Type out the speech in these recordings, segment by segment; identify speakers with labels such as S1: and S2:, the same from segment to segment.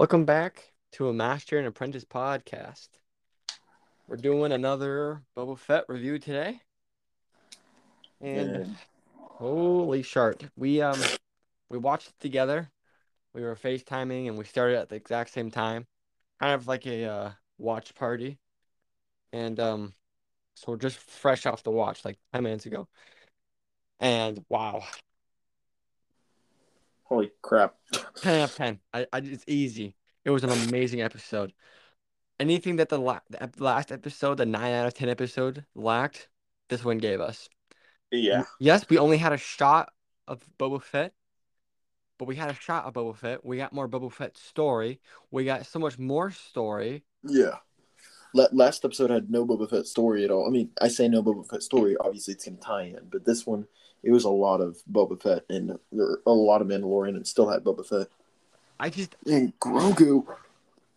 S1: Welcome back to a Master and Apprentice podcast. We're doing another Boba Fett review today. And
S2: Yeah.
S1: holy shark. We um we watched it together. We were FaceTiming and we started at the exact same time. Kind of like a uh, watch party. And um so we're just fresh off the watch, like 10 minutes ago. And wow,
S2: Holy crap.
S1: 10 out of 10. I, I it's easy. It was an amazing episode. Anything that the, la- the last episode, the 9 out of 10 episode lacked, this one gave us.
S2: Yeah.
S1: Yes, we only had a shot of Boba Fett, but we had a shot of Boba Fett. We got more Boba Fett story. We got so much more story.
S2: Yeah. La- last episode had no Boba Fett story at all. I mean, I say no Boba Fett story. Obviously, it's going to tie in, but this one, it was a lot of Boba Fett and or a lot of Mandalorian, and still had Boba Fett
S1: I just
S2: and Grogu.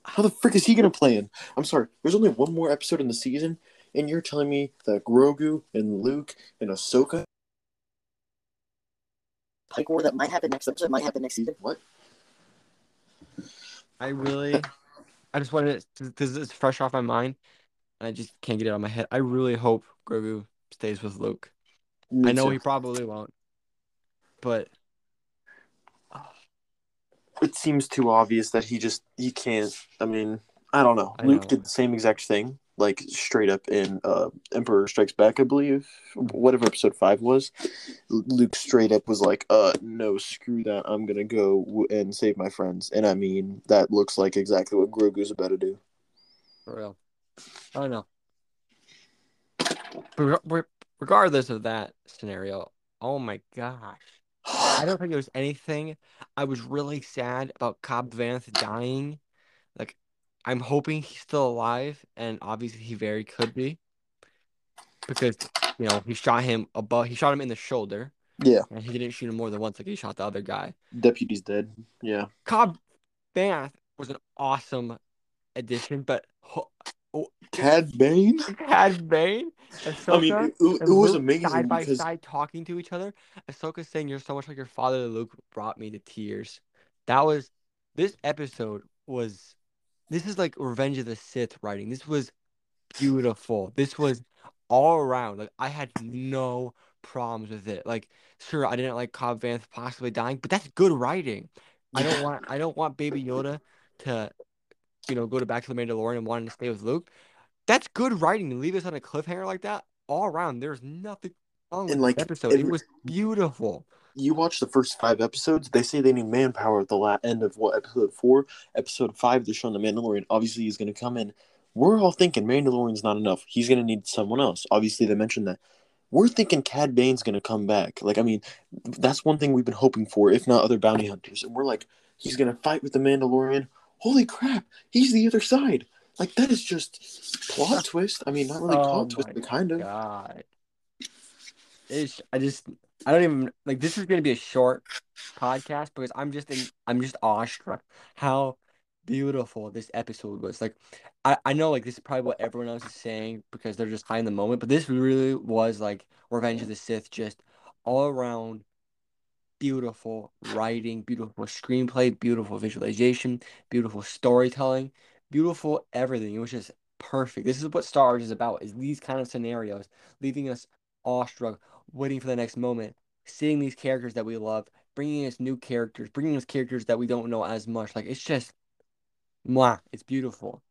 S2: How the frick is he going to play in? I'm sorry. There's only one more episode in the season, and you're telling me that Grogu and Luke and Ahsoka. Like War that might happen next episode, might happen next season. What?
S1: I really I just wanted it because it's fresh off my mind and I just can't get it out of my head. I really hope Grogu stays with Luke.
S2: Me
S1: I know
S2: too.
S1: he probably won't. But
S2: it seems too obvious that he just he can't. I mean, I don't know.
S1: I
S2: Luke
S1: know.
S2: did the same exact thing, like straight up in uh, Emperor Strikes Back, I believe, whatever episode five was. Luke straight up was like, "Uh, no, screw that. I'm gonna go w- and save my friends." And I mean, that looks like exactly what Grogu's about to do.
S1: For real. I don't know. But re- re- regardless of that scenario, oh my gosh. I don't think there was anything. I was really sad about Cobb Vanth dying. Like, I'm hoping he's still alive, and obviously he very could be. Because, you know, he shot him above, he shot him in the shoulder,
S2: Yeah,
S1: and he didn't shoot him more than once like he shot the other guy.
S2: deputy's dead. Yeah,
S1: Cobb Vanth was an awesome addition, but oh,
S2: Cad Bane.
S1: Cad Bane,
S2: I mean,
S1: Ahsoka,
S2: it, it, it was
S1: Luke
S2: amazing
S1: side by
S2: because
S1: side talking to each other. Ahsoka saying, "You're so much like your father." Luke brought me to tears. That was this episode was. This is like Revenge of the Sith writing. This was beautiful. This was all around. Like I had no problems with it. Like sure, I didn't like Cobb Vanth possibly dying, but that's good writing. I don't want. I don't want Baby Yoda to, you know, go to back to the Mandalorian and wanting to stay with Luke. That's good writing to leave us on a cliffhanger like that. All around, there's nothing wrong with
S2: And, like,
S1: the episode. It
S2: every-
S1: was beautiful.
S2: you watch the first five episodes, they say they need manpower at the la- end of what episode four, episode five. They're showing the Mandalorian. Obviously, he's going to come in. We're all thinking Mandalorian's not enough. He's going to need someone else. Obviously, they mentioned that. We're thinking Cad Bane's going to come back. Like, I mean, that's one thing we've been hoping for, if not other bounty hunters. And we're like, he's going to fight with the Mandalorian. Holy crap! He's the other side. Like that is just plot twist. I mean, not really
S1: Oh
S2: plot twist, but kind of.
S1: God, it's I just I don't even like this is gonna be a short podcast because I'm just in I'm just awestruck how beautiful this episode was. Like I I know like this is probably what everyone else is saying because they're just high in the moment, but this really was like Revenge of the Sith, just all around beautiful writing, beautiful screenplay, beautiful visualization, beautiful storytelling, beautiful everything. It was just perfect. This is what Star Wars is about: is these kind of scenarios, leaving us awestruck, waiting for the next moment, seeing these characters that we love, bringing us new characters, bringing us characters that we don't know as much. Like it's just, mwah, it's beautiful.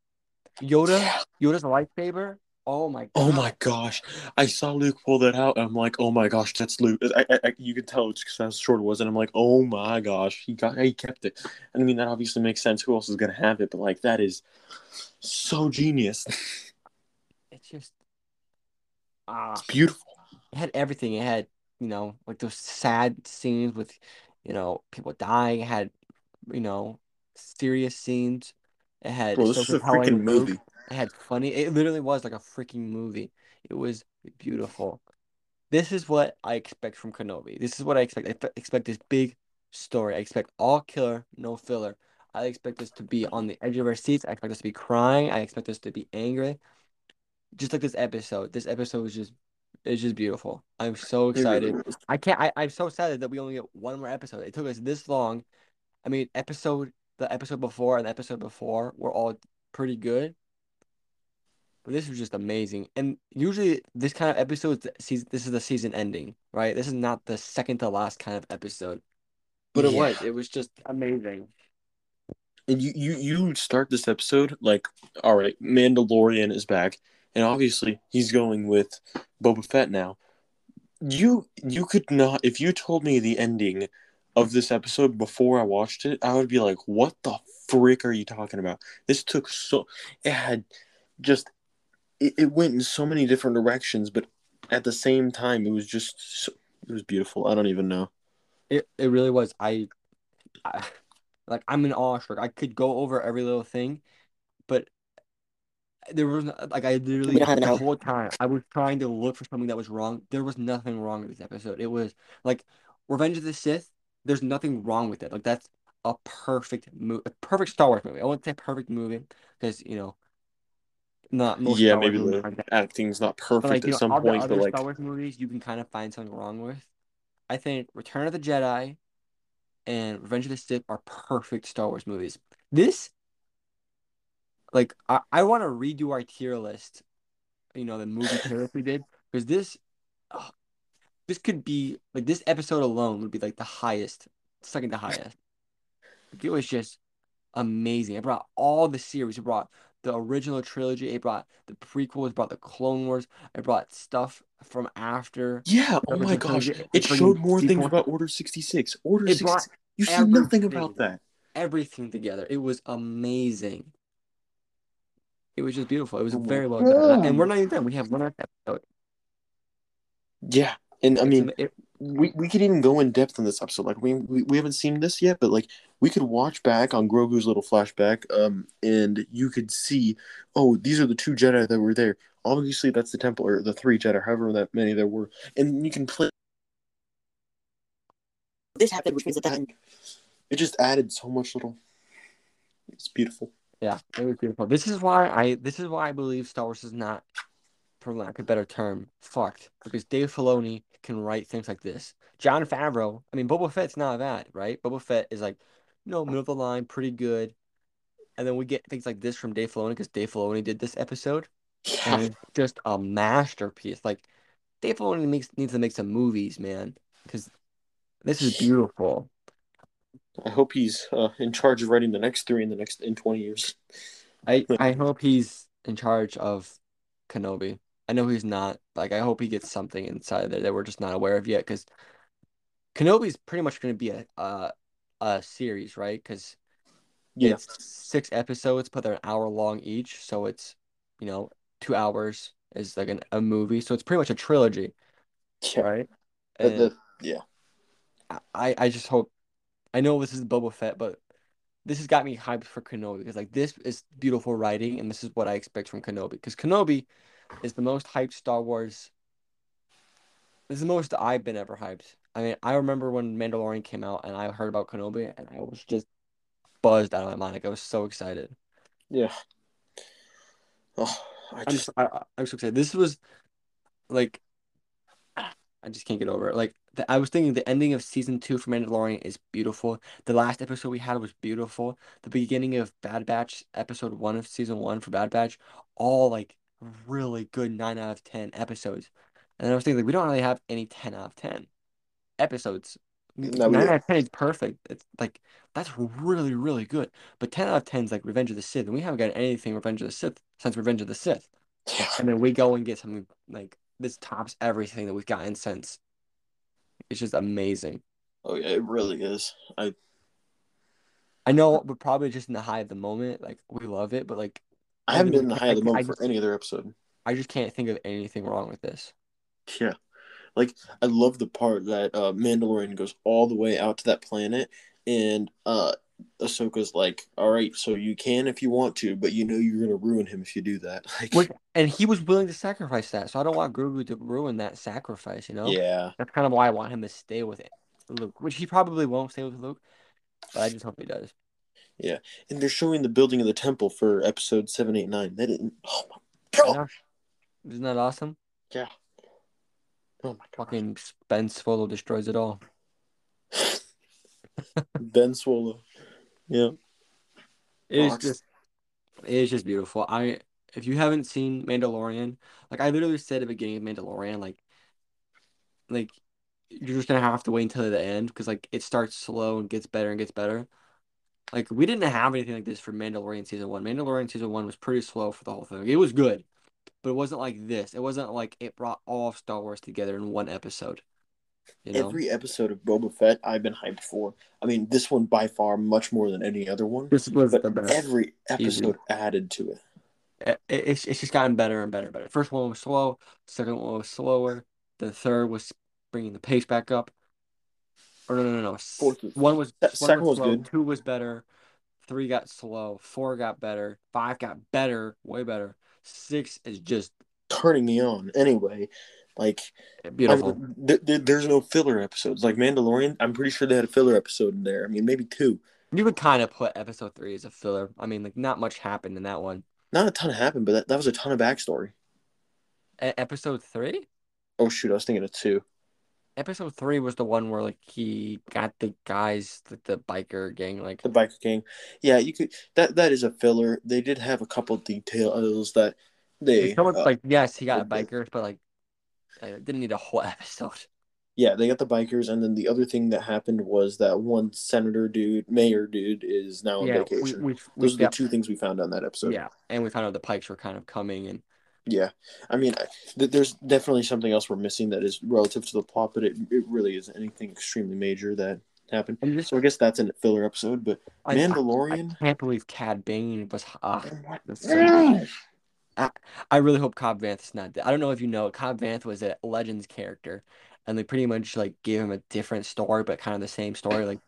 S1: Yoda, Yoda's a lightsaber. Oh my god.
S2: Oh my gosh! I saw Luke pull that out, and I'm like, "Oh my gosh, that's Luke!" I, I, I you could tell just because how short it was, and I'm like, "Oh my gosh, he got, he kept it." And I mean, that obviously makes sense. Who else is gonna have it? But like, that is so genius.
S1: It's just, ah.
S2: It's beautiful.
S1: it had everything. It had, you know, like those sad scenes with, you know, people dying. It had, you know, serious scenes. It had
S2: Bro, this is a freaking movie.
S1: It had funny. It literally was like a freaking movie. It was beautiful. This is what I expect from Kenobi. This is what I expect. I expect this big story. I expect all killer, no filler. I expect us to be on the edge of our seats. I expect us to be crying. I expect us to be angry. Just like this episode. This episode was just it's just beautiful. I'm so excited. I can't I, I'm so excited that we only get one more episode. It took us this long. I mean, episode the episode before and the episode before were all pretty good. But this was just amazing. And usually this kind of episode, this is the season ending, right? This is not the second to last kind of episode. But it
S2: Yeah.
S1: was. It was just amazing.
S2: And you, you you start this episode like, all right, Mandalorian is back, and obviously he's going with Boba Fett now. You you could not if you told me the ending of this episode before I watched it, I would be like, what the frick are you talking about? This took so it had just it, it went in so many different directions, but at the same time, it was just so, it was beautiful. I don't even know.
S1: It it really was. I, I like I'm in awe. I could go over every little thing, but there was like I literally
S2: don't
S1: the
S2: an
S1: whole time I was trying to look for something that was wrong. There was nothing wrong with this episode. It was like Revenge of the Sith. There's nothing wrong with it. Like that's a perfect movie, a perfect Star Wars movie. I wouldn't say perfect movie because you know, not most
S2: yeah,
S1: Star
S2: maybe
S1: movies
S2: the acting's not perfect
S1: like
S2: at
S1: know,
S2: some
S1: all the other
S2: but like
S1: Star Wars movies, you can kind of find something wrong with. I think Return of the Jedi and Revenge of the Sith are perfect Star Wars movies. This, like, I, I want to redo our tier list. You know, the movie tier list we did because this, oh, this could be like this episode alone would be like the highest, second to highest. Like, it was just amazing. It brought all the series. It brought the original trilogy. It brought the prequels. It brought the Clone Wars. It brought stuff from after.
S2: Yeah, oh my gosh.
S1: trilogy.
S2: It
S1: bringing
S2: showed more things about Order 66. Order 66. You see nothing about that.
S1: everything together. It was amazing. It was just beautiful. It was
S2: Oh
S1: very well done. And we're not even done. We have one episode.
S2: Yeah. And I mean,
S1: it,
S2: we, we could even go in depth on this episode. Like we, we we haven't seen this yet, but like we could watch back on Grogu's little flashback, um, and you could see, oh, these are the two Jedi that were there. Obviously, that's the temple or the three Jedi, however that many there were, and you can play.
S3: this happened, which means that that
S2: It just added so much little. It's beautiful.
S1: yeah, it was beautiful. This is why I this is why I believe Star Wars is not, for lack of a better term, fucked. Because Dave Filoni can write things like this. Jon Favreau, I mean Boba Fett's not bad, right? Boba Fett is like, you know, middle of the line, pretty good. And then we get things like this from Dave Filoni because Dave Filoni did this episode.
S2: Yeah.
S1: and it's just a masterpiece. Like Dave Filoni makes needs to make some movies, man, because this is beautiful.
S2: I hope he's uh, in charge of writing the next three in the next in twenty years.
S1: I I hope he's in charge of Kenobi. I know he's not. Like I hope he gets something inside there that we're just not aware of yet. Because Kenobi's pretty much going to be a a, a series, right? Because
S2: Yeah.
S1: it's six episodes, but they're an hour long each. So it's you know two hours is like an, a movie. So it's pretty much a trilogy,
S2: Yeah.
S1: right?
S2: The- the- yeah.
S1: I I just hope. I know this is Boba Fett, but this has got me hyped for Kenobi because like this is beautiful writing, and this is what I expect from Kenobi. Because Kenobi is the most hyped Star Wars. This is the most I've been ever hyped. I mean, I remember when Mandalorian came out, and I heard about Kenobi, and I was just buzzed out of my mind. Like I was so excited.
S2: Yeah. Oh, I
S1: I'm
S2: just
S1: just, I, I- I'm so excited. This was like, I just can't get over it. Like, the, I was thinking the ending of season two for Mandalorian is beautiful. The last episode we had was beautiful. The beginning of Bad Batch, episode one of season one for Bad Batch, all like really good nine out of ten episodes. And I was thinking, like, we don't really have any ten out of ten episodes.
S2: No,
S1: nine out of ten is perfect. It's like that's really, really good. But ten out of ten is like Revenge of the Sith, and we haven't gotten anything Revenge of the Sith since Revenge of the Sith.
S2: yeah.
S1: And then we go and get something like this tops everything that we've gotten since. It's just amazing.
S2: Oh yeah, it really is. I
S1: I know we're probably just in the high of the moment. Like we love it, but like
S2: I
S1: I
S2: haven't been in the
S1: I-
S2: high of the
S1: I
S2: moment
S1: just-
S2: for any other episode.
S1: I just can't think of anything wrong with this.
S2: Yeah. Like I love the part that uh Mandalorian goes all the way out to that planet and uh Ahsoka's like, All right, so you can if you want to, but you know you're gonna ruin him if you do that. Like
S1: Which, and he was willing to sacrifice that, so I don't want Grogu to ruin that sacrifice. You know,
S2: Yeah.
S1: that's kind of why I want him to stay with it, Luke. Which he probably won't stay with Luke, but I just hope he does.
S2: Yeah, and they're showing the building of the temple for episode seven, eight, nine. That didn't oh my god.
S1: Isn't that awesome?
S2: Yeah. Oh my god.
S1: Fucking Ben Solo destroys it all.
S2: Ben Solo. Yeah.
S1: It's just it's just beautiful. I if you haven't seen Mandalorian, like I literally said at the beginning of Mandalorian, like like you're just gonna have to wait until the end because like it starts slow and gets better and gets better. Like we didn't have anything like this for Mandalorian season one. Mandalorian season one was pretty slow for the whole thing. It was good, but it wasn't like this. It wasn't like it brought all of Star Wars together in one episode. You know,
S2: Every episode of Boba Fett, I've been hyped for. I mean, this one by far much more than any other one.
S1: this was the best.
S2: every episode added to it.
S1: it, it's it's just gotten better and better and better. First one was slow, second one was slower, the third was bringing the pace back up. Or no, no, no, no.
S2: Was-
S1: one was
S2: Se-
S1: one
S2: second was
S1: slow,
S2: good.
S1: two was better, three got slow, four got better, five got better, way better. Six is just
S2: Turning me on. Anyway, like
S1: beautiful.
S2: Th- th- there's no filler episodes. Like Mandalorian, I'm pretty sure they had a filler episode in there. I mean, maybe two.
S1: you would kind of put episode three as a filler. I mean, like not much happened in that one.
S2: Not a ton happened, but that, that was a ton of backstory.
S1: E- episode three.
S2: Oh shoot, I was thinking of two.
S1: Episode three was the one where like he got the guys, like the biker gang, like
S2: The biker gang. Yeah, you could. That that is a filler. They did have a couple details that they.
S1: Someone-
S2: uh,
S1: like yes, he got bikers, but like I didn't need a whole episode.
S2: yeah, they got the bikers, and then the other thing that happened was that one senator dude, mayor dude, is now on
S1: yeah,
S2: vacation.
S1: we, we
S2: Those are the
S1: got-
S2: two things we found on that episode.
S1: yeah, and we found out the Pykes were kind of coming, and
S2: Yeah, I mean, th- there's definitely something else we're missing that is relative to the plot, but it, it really isn't anything extremely major that happened.
S1: just
S2: So I guess that's a filler episode. But
S1: I, I,
S2: Mandalorian,
S1: I can't believe Cad Bane was. Uh,
S2: my
S1: that's so- I really hope Cobb Vanth is not dead. I don't know if you know, Cobb Vanth was a Legends character, and they pretty much like gave him a different story, but kind of the same story. Like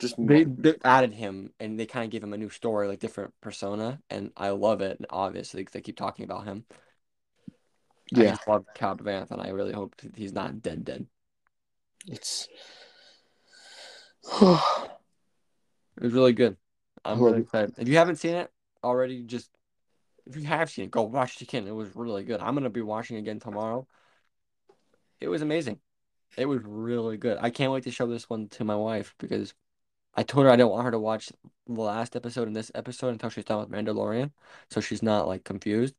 S2: just
S1: they, they added him, and they kind of gave him a new story, like different persona, and I love it. And Obviously, because they keep talking about him. I
S2: yeah,
S1: just love Cobb Vanth, and I really hope he's not dead. Dead.
S2: it's.
S1: It was really good. I'm really excited. If you haven't seen it already, just if you have seen it, go watch it again. It was really good. I'm gonna be watching again tomorrow. It was amazing. It was really good. I can't wait to show this one to my wife because I told her I didn't want her to watch the last episode and this episode until she's done with Mandalorian, so she's not like confused.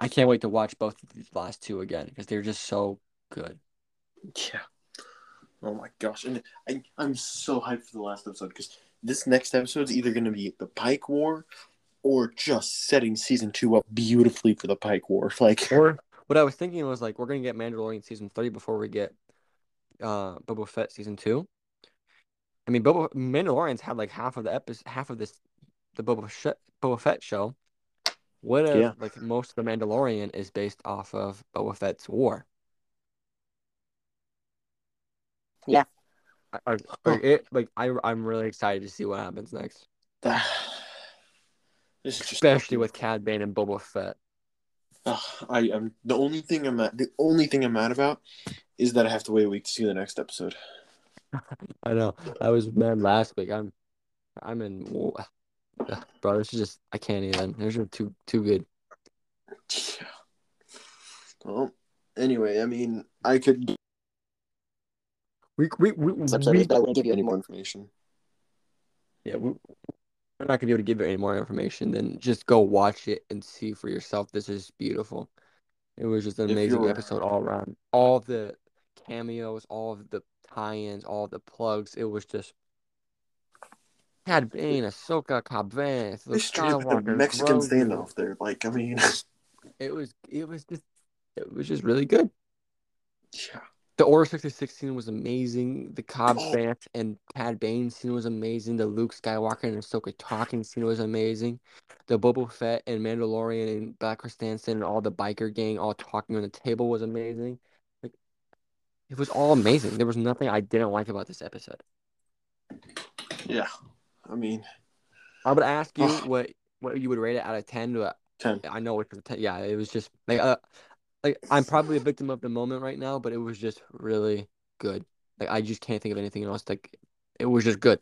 S1: I can't wait to watch both of these last two again because they're just so good.
S2: Yeah. Oh my gosh, and I, I'm so hyped for the last episode because this next episode is either going to be the Pyke War, or just setting season two up beautifully for the Pyke War. Like,
S1: Or what I was thinking was like we're gonna get Mandalorian season three before we get uh Boba Fett season two. I mean, Boba Mandalorian's had like half of the episode, half of this, the Boba Fett Boba Fett show. What if
S2: Yeah.
S1: like most of the Mandalorian is based off of Boba Fett's war?
S3: Yeah.
S1: I, I, like, oh. it, like I, I'm really excited to see what happens next,
S2: this is just
S1: especially with Cad Bane and Boba Fett.
S2: Ugh, I am the only thing I'm mad, the only thing I'm mad about is that I have to wait a week to see the next episode.
S1: I know. I was mad last week. I'm, I'm in. Bro, this is just. I can't even. They're too too good.
S2: Yeah. Well, anyway, I mean, I could
S1: We we we, we
S3: but I wouldn't give you
S2: any more information.
S1: yeah. We, we're not gonna be able to give you any more information Then just go watch it and see for yourself. This is beautiful. It was just an amazing episode all around. All the cameos, all of the tie-ins, all the plugs. It was just. Cad Bane, Ahsoka, Cobb Vanth,
S2: They
S1: Luke
S2: straight up had a
S1: Skywalker,
S2: Mexican
S1: Grogu.
S2: standoff there. Like, I mean,
S1: It was it was just it was just really good.
S2: yeah.
S1: The Order 66 scene was amazing. The Cobb
S2: Oh.
S1: Vanth and Cad Bane scene was amazing. The Luke Skywalker and Ahsoka talking scene was amazing. The Boba Fett and Mandalorian and Black Krrsantan and all the biker gang all talking on the table was amazing. It was all amazing. There was nothing I didn't like about this episode.
S2: Yeah. I mean,
S1: I would ask you what what you would rate it out of 10 but
S2: 10.
S1: I know it's a 10. Yeah, it was just like uh like I'm probably a victim of the moment right now, but it was just really good. Like I just can't think of anything else. Like it was just good.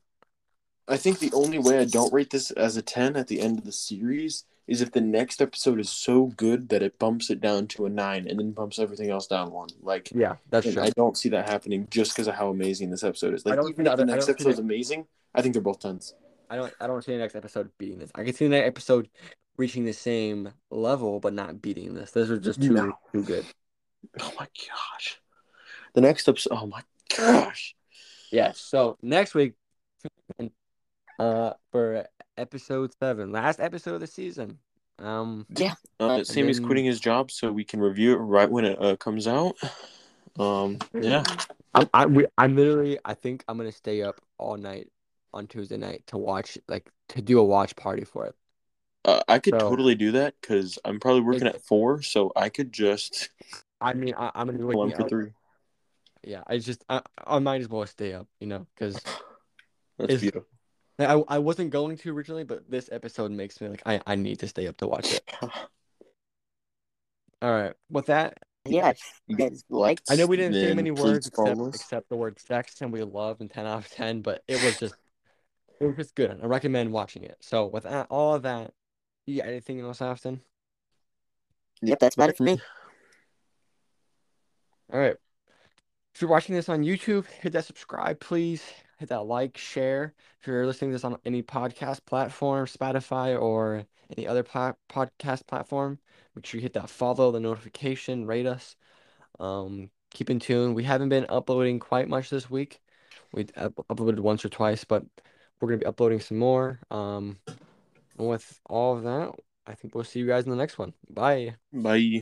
S2: I think the only way I don't rate this as a 10 at the end of the series is if the next episode is so good that it bumps it down to a 9 and then bumps everything else down one. Like,
S1: Yeah, that's true.
S2: I don't see that happening just because of how amazing this episode is. Like,
S1: I don't
S2: even if the next episode is amazing, I think they're both 10s.
S1: I don't I don't see the next episode beating this. I can see the next episode reaching the same level but not beating this. Those are just too
S2: No.
S1: too good.
S2: Oh my gosh. The next episode. Oh my gosh.
S1: Yes. So next week, uh, for episode seven, last episode of the season. Um,
S3: Yeah.
S2: Uh, Sammy's
S1: then-
S2: quitting his job so we can review it right when it uh, comes out. Um, yeah.
S1: I, I, we, I'm literally, I think I'm gonna stay up all night on Tuesday night to watch, like, to do a watch party for it.
S2: Uh, I could
S1: So-
S2: totally do that because I'm probably working at four, so I could just
S1: I mean, I, I'm gonna be
S2: one
S1: waking
S2: for three.
S1: Yeah, I just, I, I might as well stay up, you know, because
S2: That's
S1: Is-
S2: beautiful.
S1: I, I wasn't going to originally, but this episode makes me like, I, I need to stay up to watch it. All right, with that,
S3: Yeah, you guys liked.
S1: I know we didn't say many words except except the word sex and we love and 10 out of 10, but it was just it was just good. I recommend watching it. So with that, all of that, you got anything else, Austin?
S3: Yep, that's about it for me.
S1: All right. If you're watching this on YouTube, hit that subscribe, please. Hit that like, share. If you're listening to this on any podcast platform, Spotify, or any other pla- podcast platform, make sure you hit that follow, the notification, rate us. Um, keep in tune. We haven't been uploading quite much this week. We up- uploaded once or twice, but we're gonna be uploading some more. Um, with all of that, I think we'll see you guys in the next one. Bye.
S2: Bye.